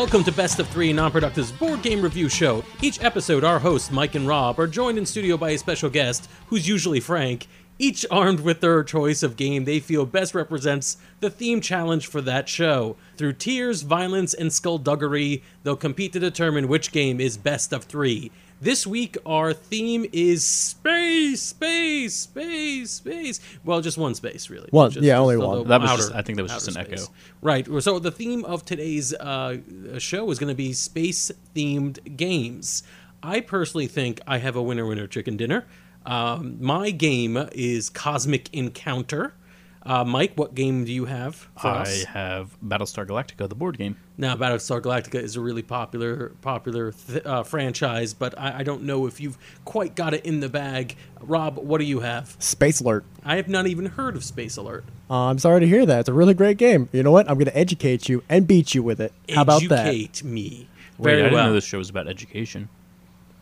Welcome to Best of Three Non-Productive's board game review show. Each episode, our hosts Mike and Rob are joined in studio by a special guest, who's usually Frank, each armed with their choice of game they feel best represents the theme challenge for that show. Through tears, violence, and skullduggery, they'll compete to determine which game is best of three. This week, our theme is space, space, space, space. Well, just one space, really. One, Just- yeah, just only one. the That was outer- just- I think that was just outer an echo. Right. So the theme of today's uh, show is going to be space-themed games. I personally think I have a winner, winner, chicken dinner. Um, my game is Cosmic Encounter. Uh, Mike, what game do you have for I us? have Battlestar Galactica, the board game. Now, Battlestar Galactica is a really popular popular th- uh, franchise, but I, I don't know if you've quite got it in the bag. Rob, what do you have? Space Alert. I have not even heard of Space Alert. Uh, I'm sorry to hear that. It's a really great game. You know what? I'm going to educate you and beat you with it. How about that? Educate me. Wait, Very I didn't well. know this show was about education.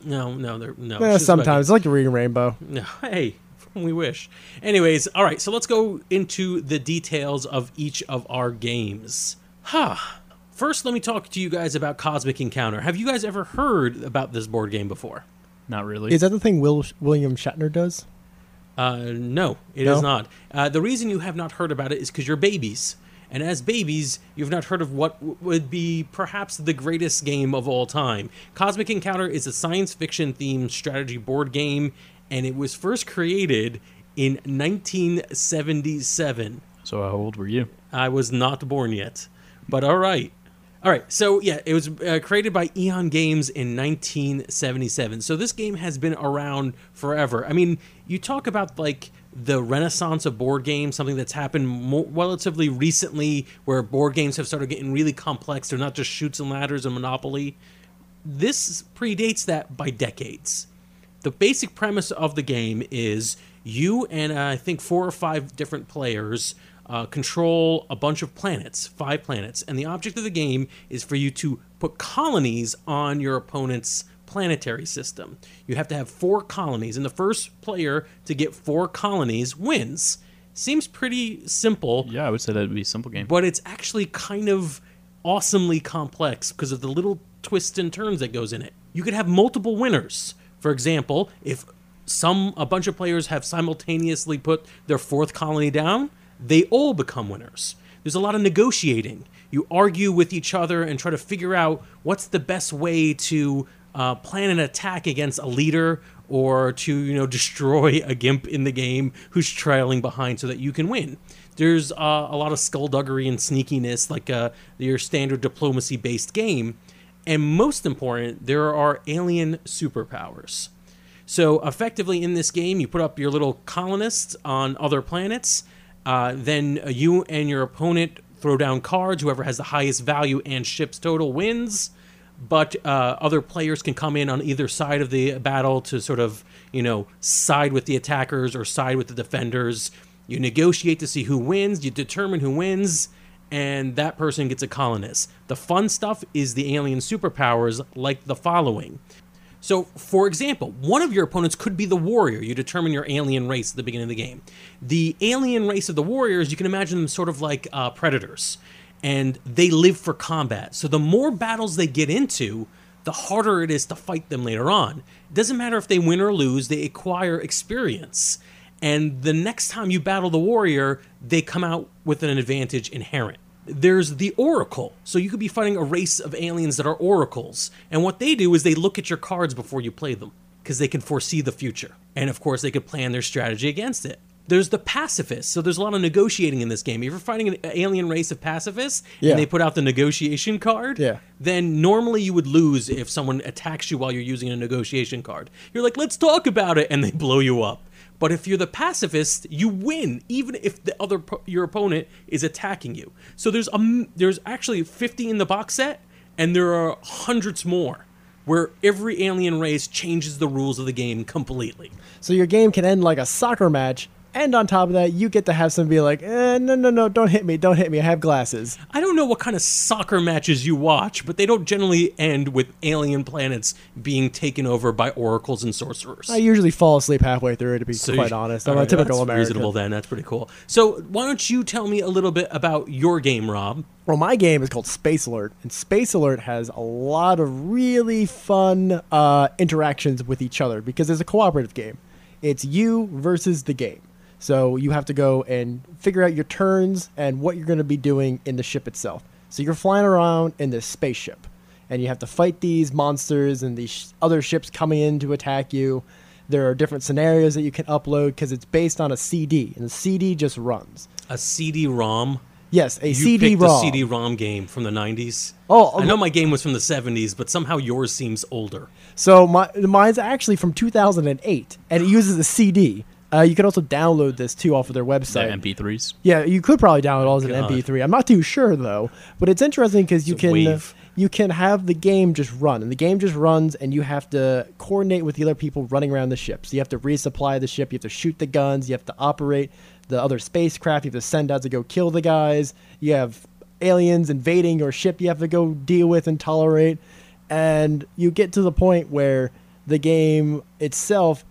No, no, there, no. Eh, sometimes it's like a reading Rainbow. no, hey, we wish. Anyways, all right. So let's go into the details of each of our games. Huh. First, let me talk to you guys about Cosmic Encounter. Have you guys ever heard about this board game before? Not really. Is that the thing Will, William Shatner does? Uh, no, it is No? not. Uh, the reason you have not heard about it is because you're babies. And as babies, you've not heard of what would be perhaps the greatest game of all time. Cosmic Encounter is a science fiction themed strategy board game, and it was first created in 1977. so how old were you? I was not born yet, but all right. All right, so yeah, it was uh, created by Eon Games in 1977. So this game has been around forever. I mean, you talk about like the renaissance of board games, something that's happened more, relatively recently, where board games have started getting really complex. They're not just Chutes and Ladders and Monopoly. This predates that by decades the basic premise of the game is you and uh, I think four or five different players uh, control a bunch of planets, five planets, and the object of the game is for you to put colonies on your opponent's planetary system. You have to have four colonies, and the first player to get four colonies wins. Seems pretty simple, Yeah, I would say that'd be a simple game. but it's actually kind of awesomely complex because of the little twists and turns that goes in it. You could have multiple winners. For example, if some a bunch of players have simultaneously put their fourth colony down, they all become winners. There's a lot of negotiating. You argue with each other and try to figure out what's the best way to uh, plan an attack against a leader or to you know destroy a gimp in the game who's trailing behind so that you can win. There's uh, a lot of skullduggery and sneakiness, like uh, your standard diplomacy-based game, and most important, there are alien superpowers. So effectively, in this game, you put up your little colonists on other planets. Uh, then uh, you and your opponent throw down cards. Whoever has the highest value and ships total wins. But uh, other players can come in on either side of the battle to sort of, you know, side with the attackers or side with the defenders. You negotiate to see who wins. You determine who wins, and that person gets a colonist. The fun stuff is the alien superpowers, like the following. So, for example, one of your opponents could be the warrior. You determine your alien race at the beginning of the game. The alien race of the warriors, you can imagine them sort of like uh, predators, and they live for combat. So, the more battles they get into, the harder it is to fight them later on. It doesn't matter if they win or lose, they acquire experience. And the next time you battle the warrior, they come out with an advantage inherent there's the oracle so you could be fighting a race of aliens that are oracles and what they do is they look at your cards before you play them because they can foresee the future and of course they could plan their strategy against it there's the pacifists so there's a lot of negotiating in this game if you're fighting an alien race of pacifists Yeah. and they put out the negotiation card Yeah. then normally you would lose if someone attacks you while you're using a negotiation card you're like let's talk about it and they blow you up but if you're the pacifist, you win, even if the other your opponent is attacking you. So there's um there's actually 50 in the box set, and there are hundreds more, where every alien race changes the rules of the game completely. So your game can end like a soccer match, And on top of that, you get to have somebody be like, eh, no, no, no, don't hit me, don't hit me. I have glasses. I don't know what kind of soccer matches you watch, but they don't generally end with alien planets being taken over by oracles and sorcerers. I usually fall asleep halfway through, to be So quite you- honest. I'm a typical that's American. Reasonable then. That's pretty cool. So why don't you tell me a little bit about your game, Rob? Well, my game is called Space Alert, and Space Alert has a lot of really fun uh, interactions with each other because it's a cooperative game. It's you versus the game. So you have to go and figure out your turns and what you're going to be doing in the ship itself. So you're flying around in this spaceship, and you have to fight these monsters and these sh- other ships coming in to attack you. There are different scenarios that you can upload because it's based on a CD, and the CD just runs. A CD-ROM. Yes, a You CD picked ROM. a CD-ROM game from the 90s. Oh, I know my game was from the 70s, but somehow yours seems older. So my mine's actually from 2008, and it uses a CD. Uh, you can also download this too off of their The website. MP3s. yeah, you could probably download it as an God. MP3. I'm not too sure though, but it's interesting because you can wave. you can have the game just run, and the game just runs, and you have to coordinate with the other people running around the ship. So you have to resupply the ship, you have to shoot the guns, you have to operate the other spacecraft, you have to send out to go kill the guys. You have aliens invading your ship, you have to go deal with and tolerate, and you get to the point where the game itself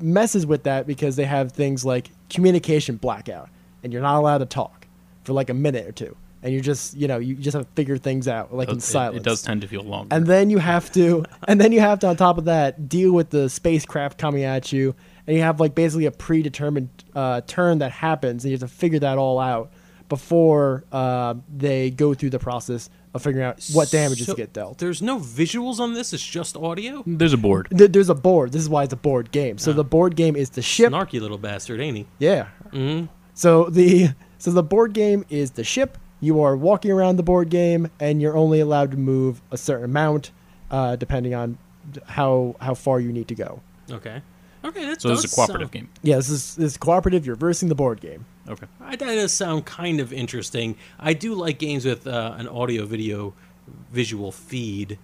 messes with that because they have things like communication blackout and you're not allowed to talk for like a minute or two and you just you know you just have to figure things out like in silence It, does tend to feel long and then you have to and then you have to on top of that deal with the spacecraft coming at you and you have like basically a predetermined uh, turn that happens and you have to figure that all out before uh, they go through the process of figuring out what damages So get dealt There's no visuals on this. It's just audio. There's a board. Th- there's a board this is why it's a board game so the board game is the ship Snarky little bastard, ain't he? Yeah. hmm So the so the board game is the ship. You are walking around the board game, and you're only allowed to move a certain amount, uh, depending on how how far you need to go. Okay. Okay. That So this is does a cooperative sound- game. Yeah, this is this is cooperative. You're versing the board game. Okay. I- That does sound kind of interesting. I do like games with uh, an audio video visual feed. It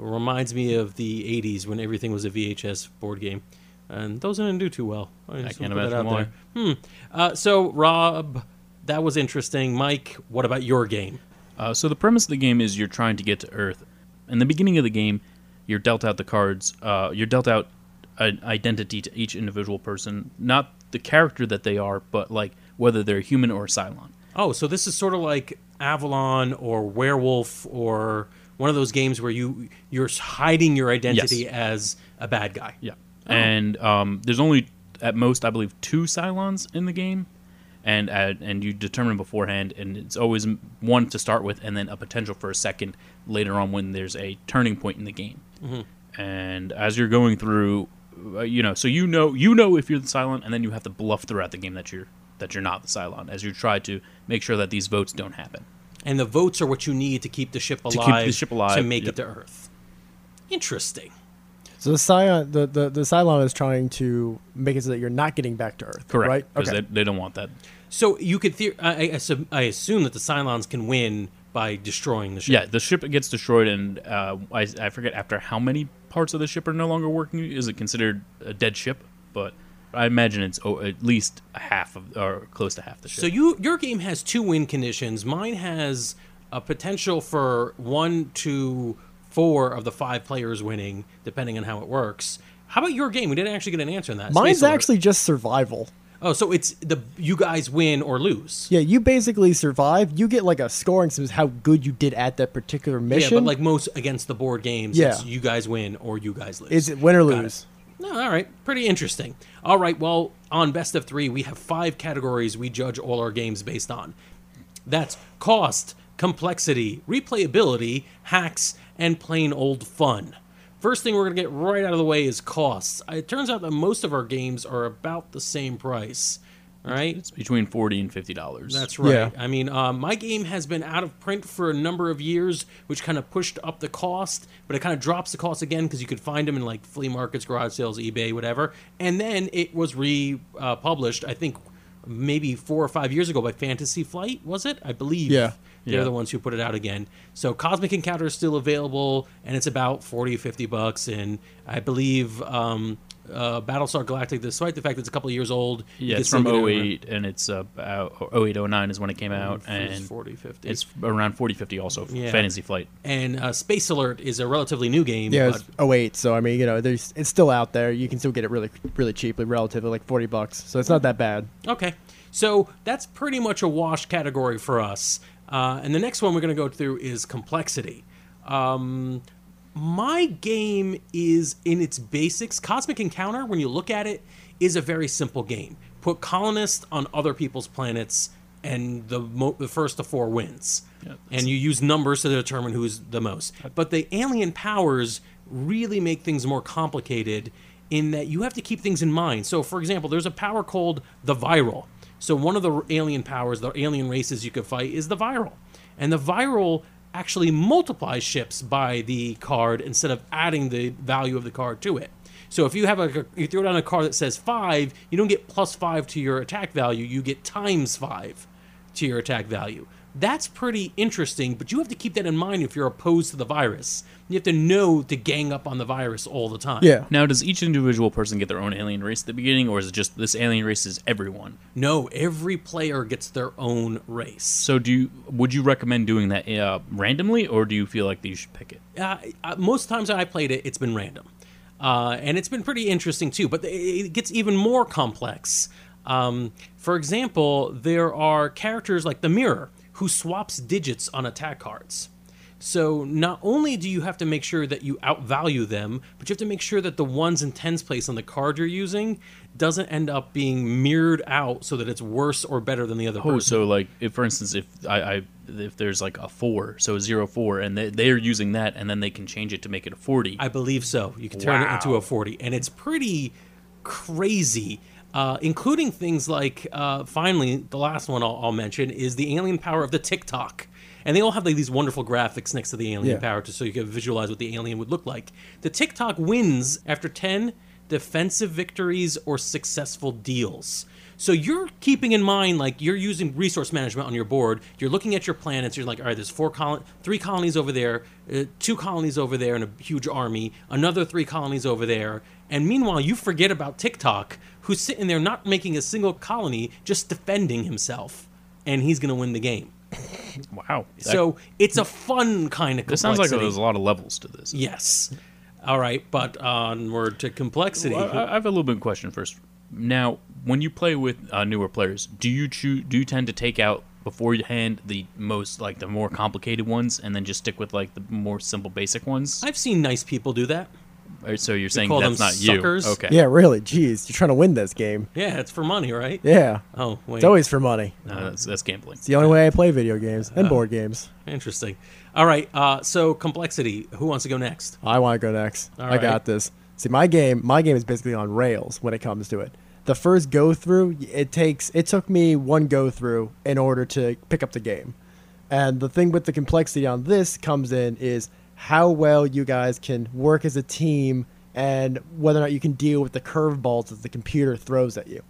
reminds me of the 80s when everything was a VHS board game. And those didn't do too well. I, just can't wanna put that imagine out there. Hmm. Uh, so, Rob, that was interesting. Mike, what about your game? Uh, so the premise of the game is you're trying to get to Earth. In the beginning of the game, you're dealt out the cards. Uh, you're dealt out an identity to each individual person, not the character that they are, but like whether they're human or Cylon. Oh, so this is sort of like Avalon or Werewolf or one of those games where you you're hiding your identity Yes. as a bad guy. Yeah. And um, there's only at most, I believe, two Cylons in the game, and uh, and you determine beforehand, and it's always one to start with, and then a potential for a second later on when there's a turning point in the game. And as you're going through, uh, you know, so you know you know if you're the Cylon, and then you have to bluff throughout the game that you're that you're not the Cylon, as you try to make sure that these votes don't happen. And the votes are what you need to keep the ship alive To keep the ship alive, to make yep. it to Earth. Interesting. So the Cylon, the, the the Cylon is trying to make it so that you're not getting back to Earth. Correct. Right. Because Okay. they, they don't want that. So you could theor- I, I, assume- I assume that the Cylons can win by destroying the ship. Yeah, the ship gets destroyed, and uh, I, I forget after how many parts of the ship are no longer working. Is it considered a dead ship? But I imagine it's oh, at least a half of, or close to half the ship. So you your game has two win conditions. Mine has a potential for one to four of the five players winning, depending on how it works. How about your game? We didn't actually get an answer on that. Mine's actually just survival. Oh, so it's the you guys win or lose. Yeah, you basically survive. You get like a scoring system of how good you did at that particular mission. Yeah, but like most against the board games, Yeah. it's you guys win or you guys lose. is it win or Got it. lose? No, all right, pretty interesting. All right, well, on best of three, we have five categories we judge all our games based on. That's cost, complexity, replayability, hacks, and plain old fun. First thing we're going to get right out of the way is costs. It turns out that most of our games are about the same price. All right, it's between forty and fifty dollars. that's right. Yeah. I mean, um, my game has been out of print for a number of years, which kind of pushed up the cost, but it kind of drops the cost again because you could find them in like flea markets, garage sales, eBay, whatever. And then it was republished, I think, maybe four or five years ago by Fantasy Flight, was it? I believe. Yeah. They're Yeah. the ones who put it out again. So Cosmic Encounter is still available, and it's about 40 50 bucks. And I believe um, uh, Battlestar Galactica, despite the fact that it's a couple of years old. Yeah, it's from get it around- 08, and it's about 08, 09 is when it came out, It's and 40, 50. it's around 40, 50 also. Yeah. Fantasy Flight. and uh, Space Alert is a relatively new game. Yeah, but it's 08, so I mean, you know, there's it's still out there. You can still get it really, really cheaply, relatively, like 40 bucks. So it's not that bad. Okay. So that's pretty much a wash category for us. Uh, and the next one we're going to go through is complexity. Um, my game is, in its basics, Cosmic Encounter, when you look at it, is a very simple game. Put colonists on other people's planets, and the, mo- the first to four wins. Yeah, and you use numbers to determine who's the most. But the alien powers really make things more complicated in that you have to keep things in mind. So, for example, there's a power called the viral. So, one of the alien powers, the alien races you could fight, is the viral. And the viral actually multiplies ships by the card instead of adding the value of the card to it. So if you have a you throw down a card that says five, you don't get plus five to your attack value, you get times five to your attack value. That's pretty interesting, but you have to keep that in mind if you're opposed to the virus. You have to know to gang up on the virus all the time. Yeah. Now, does each individual person get their own alien race at the beginning, or is it just this alien race is everyone? No, every player gets their own race. So, do you would you recommend doing that uh, randomly, or do you feel like you should pick it? uh, uh, most times I played it, it's been random, uh, and it's been pretty interesting too. But it- it gets even more complex. Um, for example, there are characters like the Mirror who swaps digits on attack cards. So not only do you have to make sure that you outvalue them, but you have to make sure that the ones and tens place on the card you're using doesn't end up being mirrored out so that it's worse or better than the other Oh, person. so like if, for instance, if I, I if there's like a four, so a zero four, and they, they're using that, and then they can change it to make it a forty. I believe so. You can turn it into a 40, and it's pretty crazy, uh, including things like, uh, finally, the last one I'll, I'll mention is the alien power of the Tick-Tock. And they all have like these wonderful graphics next to the alien Yeah. power, just so you can visualize what the alien would look like. The Tick-Tock wins after 10 defensive victories or successful deals. So you're keeping in mind, like you're using resource management on your board. You're looking at your planets. You're like, all right, there's four colon, three colonies over there, uh, two colonies over there, and a huge army. Another three colonies over there. And meanwhile, you forget about Tick-Tock, who's sitting there not making a single colony, just defending himself, and he's going to win the game. wow. That- so it's a fun kind of. this sounds like there's a lot of levels to this. Yes. All right, but onward to complexity. Well, I, I have a little bit of question first. Now, when you play with uh, newer players, do you choose? Do you tend to take out beforehand the most like the more complicated ones, and then just stick with like the more simple, basic ones? I've seen nice people do that. Or- so you're saying call that's them not suckers? you? Okay. Yeah, really. Jeez, you're trying to win this game. Yeah, it's for money, right? Yeah. Oh, wait. It's always for money. No, that's that's gambling. It's the only way I play video games and board games. Interesting. All right. Uh, so complexity. Who wants to go next? I want to go next. All I right. got this. See, my game, my game is basically on rails when it comes to it. The first go through, it takes, it took me one go through in order to pick up the game. And the thing with the complexity on this comes in is how well you guys can work as a team and whether or not you can deal with the curveballs that the computer throws at you.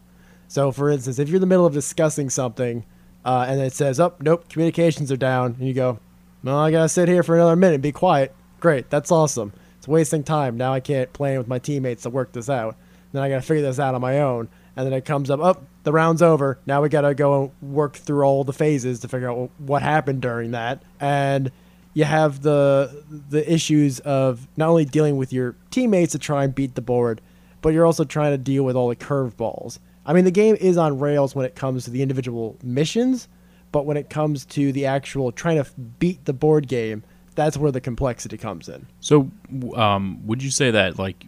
So, for instance, if you're in the middle of discussing something uh, and it says, "Oh, nope, communications are down," and you go, "Well, I gotta sit here for another minute and be quiet." Great, that's awesome. It's wasting time. Now I can't plan with my teammates to work this out. Then I gotta figure this out on my own. And then it comes up, "Oh, the round's over. Now we gotta go and work through all the phases to figure out what happened during that." And you have the the issues of not only dealing with your teammates to try and beat the board, but you're also trying to deal with all the curveballs. I mean, the game is on rails when it comes to the individual missions, but when it comes to the actual trying to beat the board game, that's where the complexity comes in. So, um, would you say that like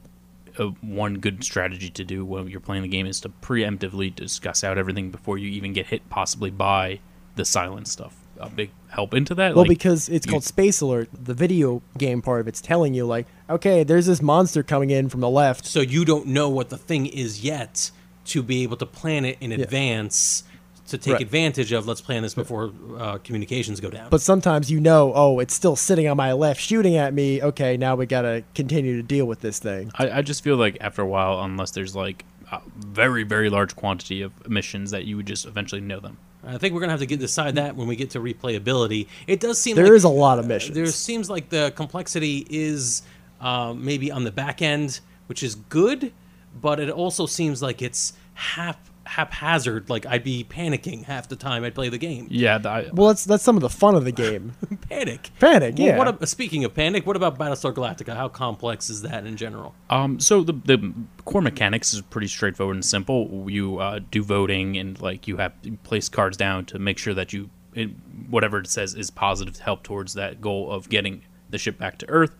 one good strategy to do when you're playing the game is to preemptively discuss out everything before you even get hit, possibly by the silent stuff? A big help into that. Well, Like, because it's you- called Space Alert, the video game part of it's telling you like, okay, there's this monster coming in from the left. So you don't know what the thing is yet to be able to plan it in advance to take Right. advantage of. Let's plan this before uh, communications go down. But sometimes you know, oh, it's still sitting on my left, shooting at me. Okay, now we gotta continue to deal with this thing. I, I just feel like after a while, unless there's like a very very large quantity of missions, that you would just eventually know them. I think we're gonna have to get decide that when we get to replayability. It does seem There like is a lot of missions. there seems like the complexity is uh, maybe on the back end, which is good, but it also seems like it's hap haphazard. Like I'd be panicking half the time I'd play the game. Yeah, I, Well, that's that's some of the fun of the game. Panic. Panic, Well, yeah. What ab- speaking of panic, what about Battlestar Galactica? How complex is that in general? Um, so the the core mechanics is pretty straightforward and simple. You uh, do voting and like you have you place cards down to make sure that you it, whatever it says is positive to help towards that goal of getting the ship back to Earth.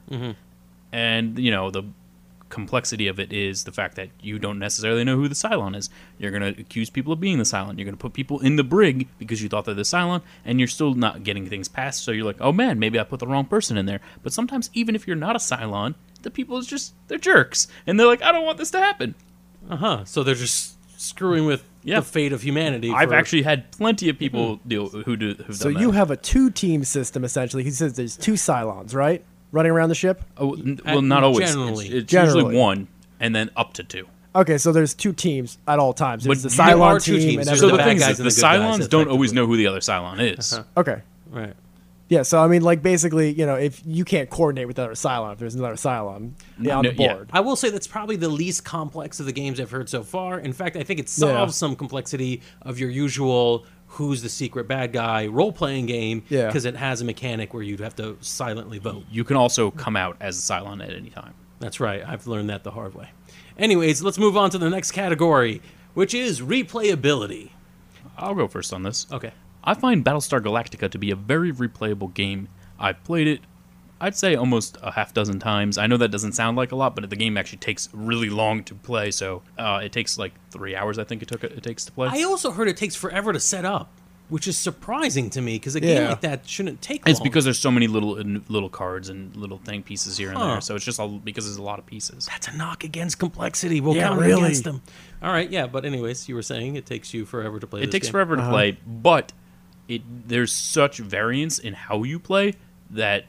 And you know the complexity of it is the fact that you don't necessarily know who the Cylon is. You're going to accuse people of being the Cylon. You're going to put people in the brig because you thought they're the Cylon, and you're still not getting things passed. So you're like, oh man, maybe I put the wrong person in there. But sometimes, even if you're not a Cylon, the people is just they're jerks, and they're like, I don't want this to happen. Uh huh. So they're just screwing with Yeah. the fate of humanity. I've actually had plenty of people deal who do who've so done you that. have a two-team system essentially. He says there's two Cylons, right, running around the ship. Oh, n- well, not always. generally. It's, it's Generally. usually one, and then up to two. Okay, so there's two teams at all times. There's But the there are Cylon two team teams. and There's So the the bad thing guys is, and the the good guys, Cylons don't always know who the other Cylon is. Uh-huh. Okay. right. Yeah, so I mean, like basically, you know, if you can't coordinate with another Cylon, if there's another Cylon yeah, on No, the yeah. board. I will say that's probably the least complex of the games I've heard so far. In fact, I think it solves some complexity of your usual who's the secret bad guy role playing game Yeah. because it has a mechanic where you'd have to silently vote. You can also come out as a Cylon at any time. That's right. I've learned that the hard way. Anyways, let's move on to the next category, which is replayability. I'll go first on this. Okay. I find Battlestar Galactica to be a very replayable game. I've played it, I'd say almost a half dozen times. I know that doesn't sound like a lot, but the game actually takes really long to play. So uh, it takes like three hours. I think it took it takes to play. I also heard it takes forever to set up, which is surprising to me because a game like that shouldn't take it's long. because there's so many little little cards and little thing pieces here and Huh. there. So it's just all because there's a lot of pieces. that's a knock against complexity. We'll Yeah, count really. against them. All right, yeah, but anyways, you were saying it takes you forever to play. It this takes game. forever Uh-huh. to play, but it there's such variance in how you play that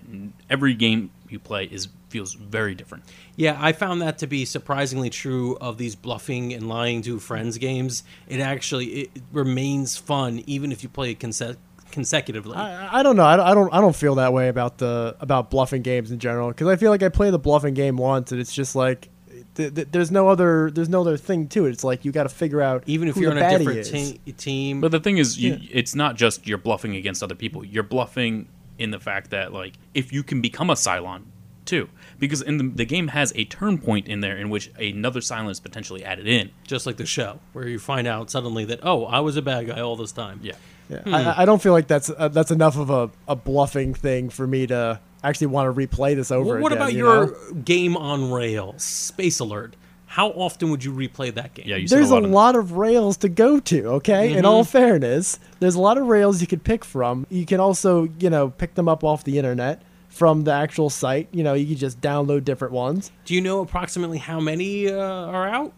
every game you play is feels very different. Yeah, I found that to be surprisingly true of these bluffing and lying to friends games. It actually it remains fun even if you play it conse- consecutively. I, I don't know. I, don't- I don't. Feel that way about the about bluffing games in general because I feel like I play the bluffing game once and it's just like th- th- there's no other there's no other thing to it. It's like you got to figure out even if who you're on a different te- team. But the thing is, you, Yeah. it's not just you're bluffing against other people. You're bluffing in the fact that like if you can become a Cylon too, because in the, the game has a turn point in there in which another Cylon is potentially added in. just like the show, where you find out suddenly that oh, I was a bad guy all this time. Yeah. Yeah. Hmm. I, I don't feel like that's uh, that's enough of a, a bluffing thing for me to actually want to replay this over. Well, what again, about you your know? game on rails, Space Alert? How often would you replay that game? Yeah, you There's a a lot. of, lot of rails to go to. Okay, in Mm-hmm. all fairness, there's a lot of rails you could pick from. You can also, you know, pick them up off the internet from the actual site. You know, you can just download different ones. Do you know approximately how many uh, are out?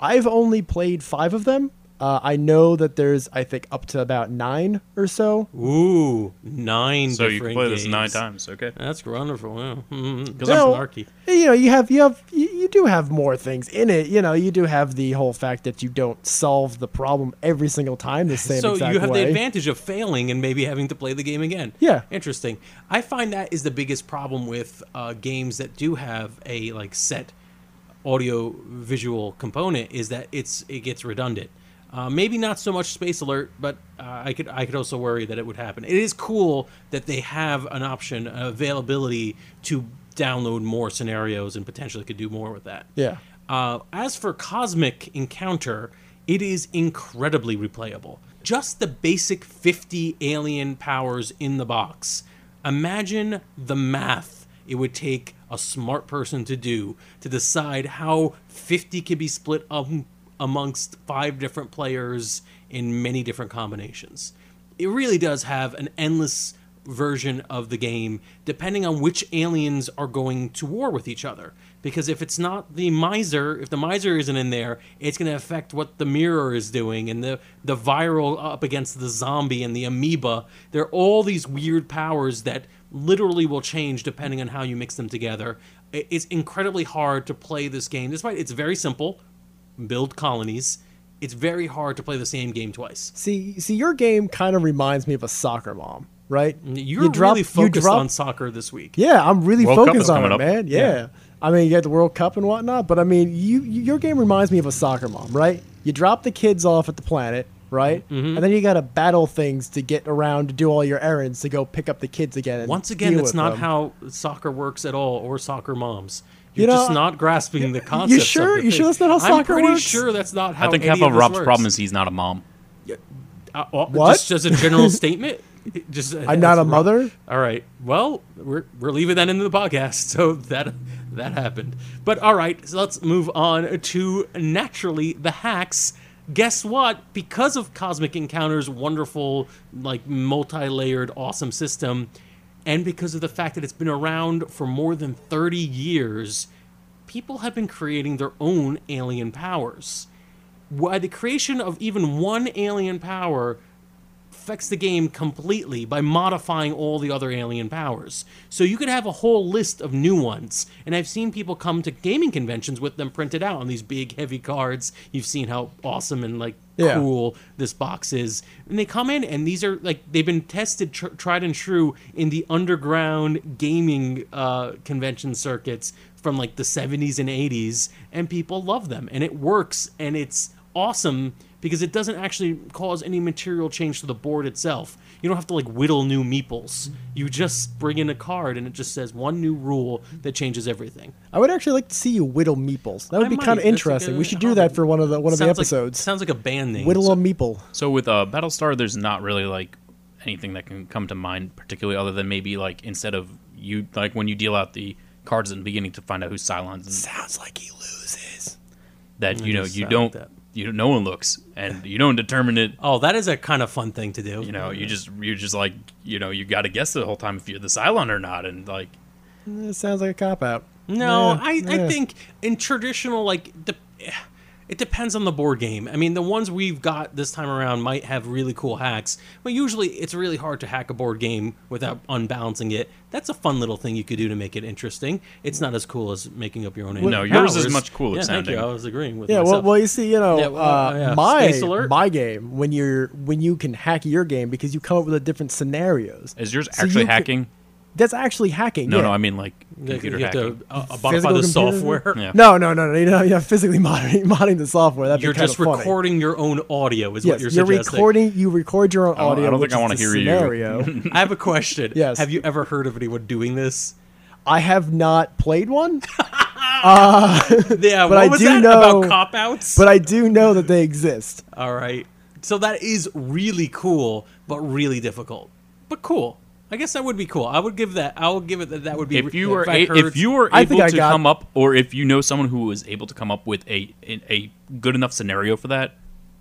I've only played five of them. Uh, I know that there's, I think, up to about nine or so. Ooh, nine. so you can different play this nine times. Okay. That's wonderful. Because Because I'm snarky. You know, you have, you have, you, you do have more things in it. You know, you do have the whole fact that you don't solve the problem every single time the same So exact you have way. the advantage of failing and maybe having to play the game again. Yeah. Interesting. I find that is the biggest problem with uh, games that do have a like set audio visual component is that it's it gets redundant. Uh, maybe not so much Space Alert, but uh, I could I could also worry that it would happen. It is cool that they have an option, an availability to download more scenarios and potentially could do more with that. Yeah. Uh, as for Cosmic Encounter, it is incredibly replayable. Just the basic 50 alien powers in the box. Imagine the math it would take a smart person to do to decide how 50 can be split up amongst five different players in many different combinations. It really does have an endless version of the game depending on which aliens are going to war with each other. Because if it's not the miser if the miser isn't in there it's going to affect what the mirror is doing and the the viral up against the zombie and the amoeba. There are all these weird powers that literally will change depending on how you mix them together. It's incredibly hard to play this game despite it's very simple build colonies it's very hard to play the same game twice See, see, your game kind of reminds me of a soccer mom, right? you're You drop- really you focused drop- on soccer this week Yeah, I'm really World focused on it, up. man. Yeah. I mean, you got the World Cup and whatnot, but I mean, you, you your game reminds me of a soccer mom, right? You drop the kids off at the planet, right? Mm-hmm. And then you got to battle things to get around to do all your errands to go pick up the kids again. And Once again, deal that's with not them. how soccer works at all, or soccer moms. You You're know, just not grasping the concept. you sure? You sure that's not how I'm soccer pretty works? sure that's not how. I think half of of Rob's works. problem is he's not a mom. Uh, uh, What? Just, just a general statement. Just uh, I'm not a Rob- mother. All right. Well, we're we're leaving that into the podcast, so that that happened. But all right, so let's move on to naturally the hacks. Guess what? Because of Cosmic Encounter's wonderful, like multi-layered, awesome system, and because of the fact that it's been around for more than 30 years, people have been creating their own alien powers. Why the creation of even one alien power affects the game completely by modifying all the other alien powers. So you could have a whole list of new ones, and I've seen people come to gaming conventions with them printed out on these big heavy cards. You've seen how awesome and like Yeah. cool this box is, and they come in and these are like they've been tested, tr- tried and true in the underground gaming uh, convention circuits from like the 70s and 80s, and people love them, and it works, and it's awesome because it doesn't actually cause any material change to the board itself. You don't have to like whittle new meeples. You just bring in a card and it just says one new rule that changes everything. I would actually like to see you whittle meeples. That would I be might. kind of That's interesting. like a- we should do that for one of the one of the Sounds like- episodes. sounds like a band name. whittle a meeple. So with uh, Battlestar, there's not really like anything that can come to mind particularly, other than maybe like instead of you like when you deal out the cards in the beginning to find out who's Cylons, and Sounds like he loses. that you know you don't like that. You don't, no one looks and you don't determine it. Oh, that is a kind of fun thing to do. You know, you just you're just like you know you got to guess the whole time if you're the Cylon or not, and like It sounds like a cop out. No, Yeah, I, I think in traditional like the, it depends on the board game. I mean, the ones we've got this time around might have really cool hacks, but usually it's really hard to hack a board game without unbalancing it. That's a fun little thing you could do to make it interesting. It's not as cool as making up your own. No, alien yours is much cooler yeah, Thank you. I was agreeing with Yeah, well, myself. well, you see, you know, Yeah, well, uh, yeah. my my game when you're when you can hack your game because you come up with a different scenarios. is yours So actually you could- hacking? That's actually hacking. No, yeah. no, I mean like computer you have hacking. to uh, modify Physical the computer? software. Yeah. No, no, no, no. You know, you're physically modding, modding the software. That'd You're be just of funny. recording your own audio, is Yes, what you're saying. you're suggesting. recording. You record your own don't- I don't which think I wanna the hear you. I have a question. Yes. Have you ever heard of anyone doing this? I have not played one, Yeah, But what I was do that know- about cop outs? but I do know that they exist. All right. So that is really cool, but really difficult. But cool. I guess that would be cool. I would give that. I would give it that. That would be. if you were I a, heard- if you were I think able to got- come up, or if you know someone who was able to come up with a a, a good enough scenario for that,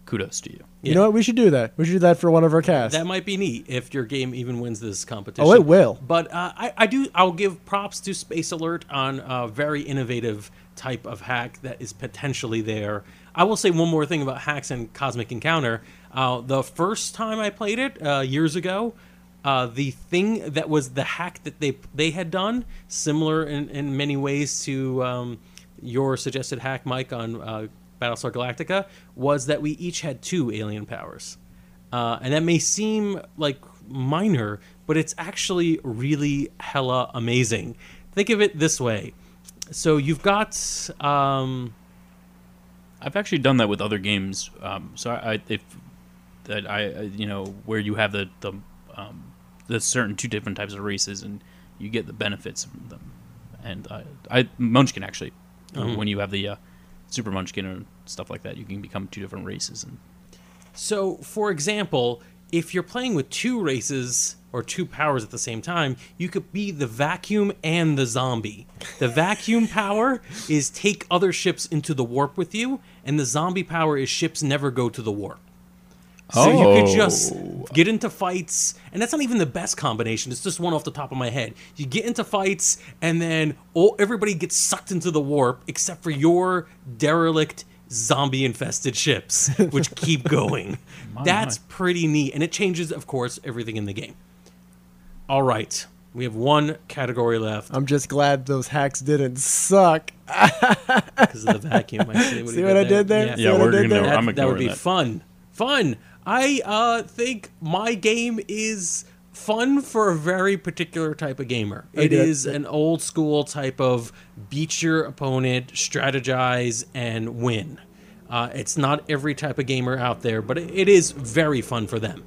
kudos to you. You know what? We should do that. We should do that for one of our casts. that might be neat if your game even wins this competition. Oh, it will. But uh, I, I do. I'll give props to Space Alert on a very innovative type of hack that is potentially there. I will say one more thing about hacks and Cosmic Encounter. Uh, the first time I played it uh, years ago, uh, the thing that was the hack that they they had done, similar in, in many ways to um, your suggested hack, Mike, on uh, Battlestar Galactica, was that we each had two alien powers. Uh, and that may seem like minor, but it's actually really hella amazing. Think of it this way. So you've got um, I've actually done that with other games. Um, so I, if that I I- you know where you have the the um, the certain two different types of races and you get the benefits from them. And I, I Munchkin actually, uh, Mm-hmm. when you have the uh, Super Munchkin and stuff like that, you can become two different races. And So, for example, if you're playing with two races or two powers at the same time, you could be the vacuum and the zombie. The vacuum power is take other ships into the warp with you, and the zombie power is ships never go to the warp. So you could oh. just Oh. get into fights, and that's not even the best combination. It's just one off the top of my head. You get into fights, and then all, everybody gets sucked into the warp except for your derelict zombie infested ships, which keep going. that's pretty neat, and it changes, of course, everything in the game. All right, we have one category left I'm just glad those hacks didn't suck. because of the vacuum. I see what, See what I did there? Yeah. Yeah, we're gonna. there? I'm that, that would ignoring be fun. Fun. I uh, think my game is fun for a very particular type of gamer. I It get is an old school type of beat your opponent, strategize, and win. Uh, it's not every type of gamer out there, but it, it is very fun for them.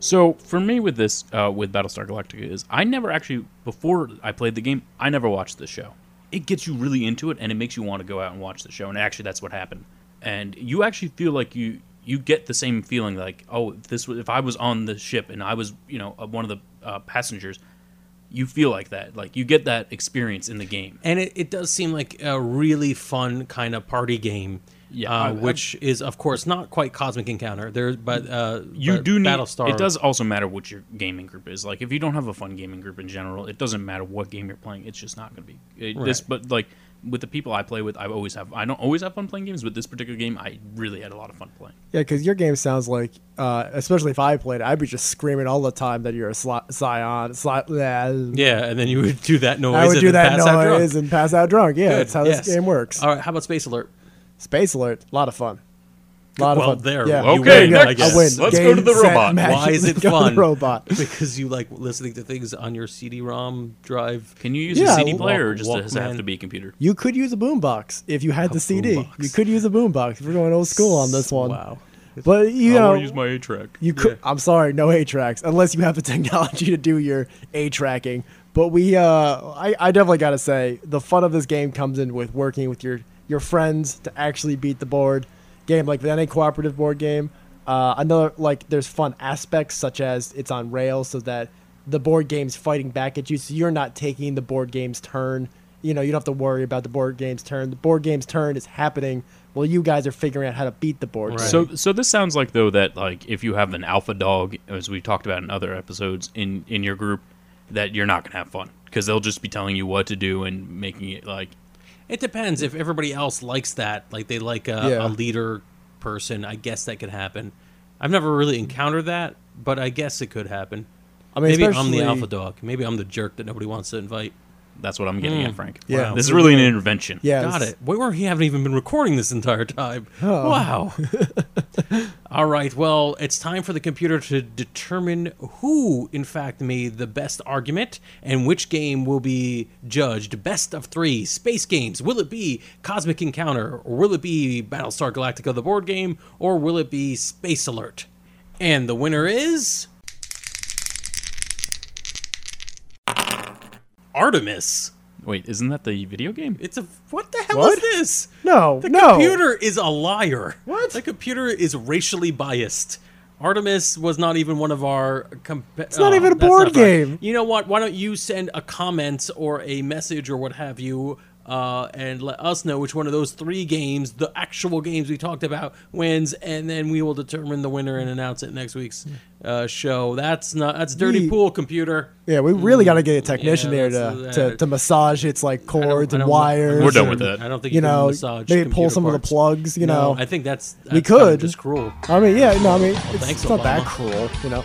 So for me with this, uh, with Battlestar Galactica, is I never actually before I played the game, I never watched the show. It gets you really into it, and it makes you want to go out and watch the show. And actually, that's what happened. And you actually feel like you you get the same feeling like, oh, if this was if I was on the ship and I was you know uh, one of the uh, passengers, you feel like that. Like you get that experience in the game. And it, it does seem like a really fun kind of party game. Yeah, uh, I- I- which is of course not quite Cosmic Encounter. There, but uh, you but do need Battlestar. it does also matter what your gaming group is like if you don't have a fun gaming group in general it doesn't matter what game you're playing it's just not going to be it, this but like with the people i play with i always have i don't always have fun playing games but this particular game i really had a lot of fun playing Yeah, because your game sounds like, uh, especially if I played, it, I'd be just screaming all the time that you're a sli- Cylon. Sli- yeah, Yeah, and then you would do that noise. I would do then that pass noise and pass out drunk. Yeah, Good, that's how yes. this game works. All right, how about Space Alert? Space Alert, a lot of fun. A lot Well, of fun. there, Yeah. Okay, win, next. I guess. I win. Let's go to the robot. match, Why is it let's to the fun? robot. Because you like listening to things on your CD-ROM drive. can you use Yeah, a cd walk- player or just does it have to be a computer You could use a boombox if you had A the CD. boombox. You could use a boombox if we're going old school on this one. Wow. But you i know, want use my 8 track You could. Yeah. I'm sorry, no 8 tracks unless you have the technology to do your 8 tracking. But we, uh, I, I definitely got to say, the fun of this game comes in with working with your your friends to actually beat the board game, like with any cooperative board game. Uh, another like there's fun aspects such as it's on rails, so that the board game's fighting back at you, so you're not taking the board game's turn. You know, you don't have to worry about the board game's turn. The board game's turn is happening while you guys are figuring out how to beat the board. Right. game. So, so this sounds like though that like if you have an alpha dog, as we talked about in other episodes in in your group, that you're not gonna have fun because they'll just be telling you what to do and making it like It depends if everybody else likes that. Like they like a, Yeah. a leader person. I guess that could happen. I've never really encountered that, but I guess it could happen. I mean, Maybe I'm the alpha dog. Maybe I'm the jerk that nobody wants to invite. That's what I'm getting Mm. at, Frank. Yeah. this is really an intervention. Yeah, Got it. We were, we haven't even been recording this entire time. Oh. Wow. All right. Well, it's time for the computer to determine who, in fact, made the best argument and which game will be judged best of three space games. Will it be Cosmic Encounter, or will it be Battlestar Galactica, the board game, or will it be Space Alert? And the winner is. Artemis. Wait, isn't that the video game? It's a what the hell What? is this? No, The no. computer is a liar. What? The computer is racially biased. Artemis was not even one of our. Comp- it's not oh, even a board game. You know what? Why don't you send a comment or a message or what have you, uh, and let us know which one of those three games, the actual games we talked about, wins, and then we will determine the winner and announce it next week's uh, show. That's not. That's dirty We- pool computer. Yeah, we really got to get a technician Yeah, there to, uh, to, to massage its like cords and wires. We're done with that. I don't think You you, can know, massage maybe pull computer some of the plugs. You No, know, I think that's, that's We kind of could. just cruel. I mean, yeah, no, I mean, it's, thanks, it's not that cruel. You know,